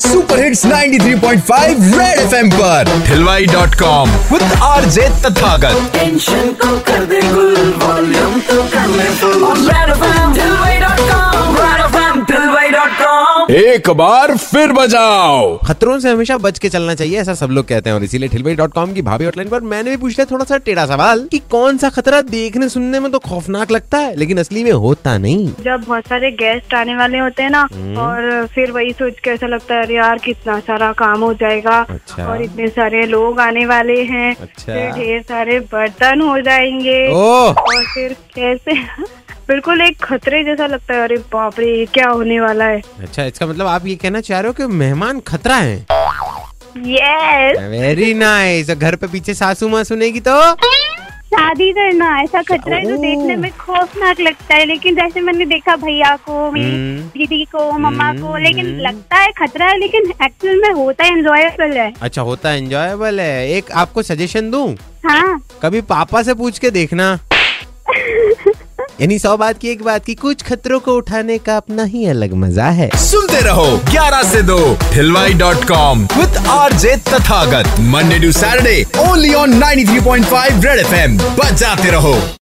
Super hits 93.5 red FM पर। हिलवाई dot com. With R J Tathagat. Tension को कर दे। एक बार फिर बजाओ खतरों से हमेशा बच के चलना चाहिए ऐसा सब लोग कहते हैं और इसीलिए ठिलबई डॉट कॉम की भाभी हॉटलाइन पर मैंने भी पूछ लिया थोड़ा सा टेढ़ा सवाल कि कौन सा खतरा देखने सुनने में तो खौफनाक लगता है लेकिन असली में होता नहीं जब बहुत सारे गेस्ट आने वाले होते हैं ना हम्म। और फिर वही सोच के ऐसा लगता है अरे यार कितना सारा काम हो जाएगा अच्छा। और इतने सारे लोग आने वाले हैं अच्छा। फिर ढेर सारे बर्तन हो जाएँगे और फिर कैसे बिल्कुल एक खतरे जैसा लगता है अरे बाप रे ये क्या होने वाला है? अच्छा इसका मतलब आप ये कहना चाह रहे हो कि मेहमान खतरा है? यस वेरी नाइस घर पे पीछे सासू माँ सुनेगी तो? शादी करना ऐसा खतरा है जो ओह। देखने में खौफनाक लगता है लेकिन जैसे मैंने देखा भैया को मेरी हम्म। दीदी को मम्मा को हम्म, लेकिन। लगता है खतरा है लेकिन एक्चुअल में होता है एंजॉयबल है। अच्छा होता है एंजॉयबल है। एक आपको सजेशन दूँ? हाँ। कभी पापा से पूछ के देखना। यानी सौ बात की एक बात की, कुछ खतरों को उठाने का अपना ही अलग मज़ा है। सुनते रहो ग्यारह ऐसी दो हिलवाई dot com with R J Tathagat Monday to Saturday only on 93.5 red FM बजाते रहो।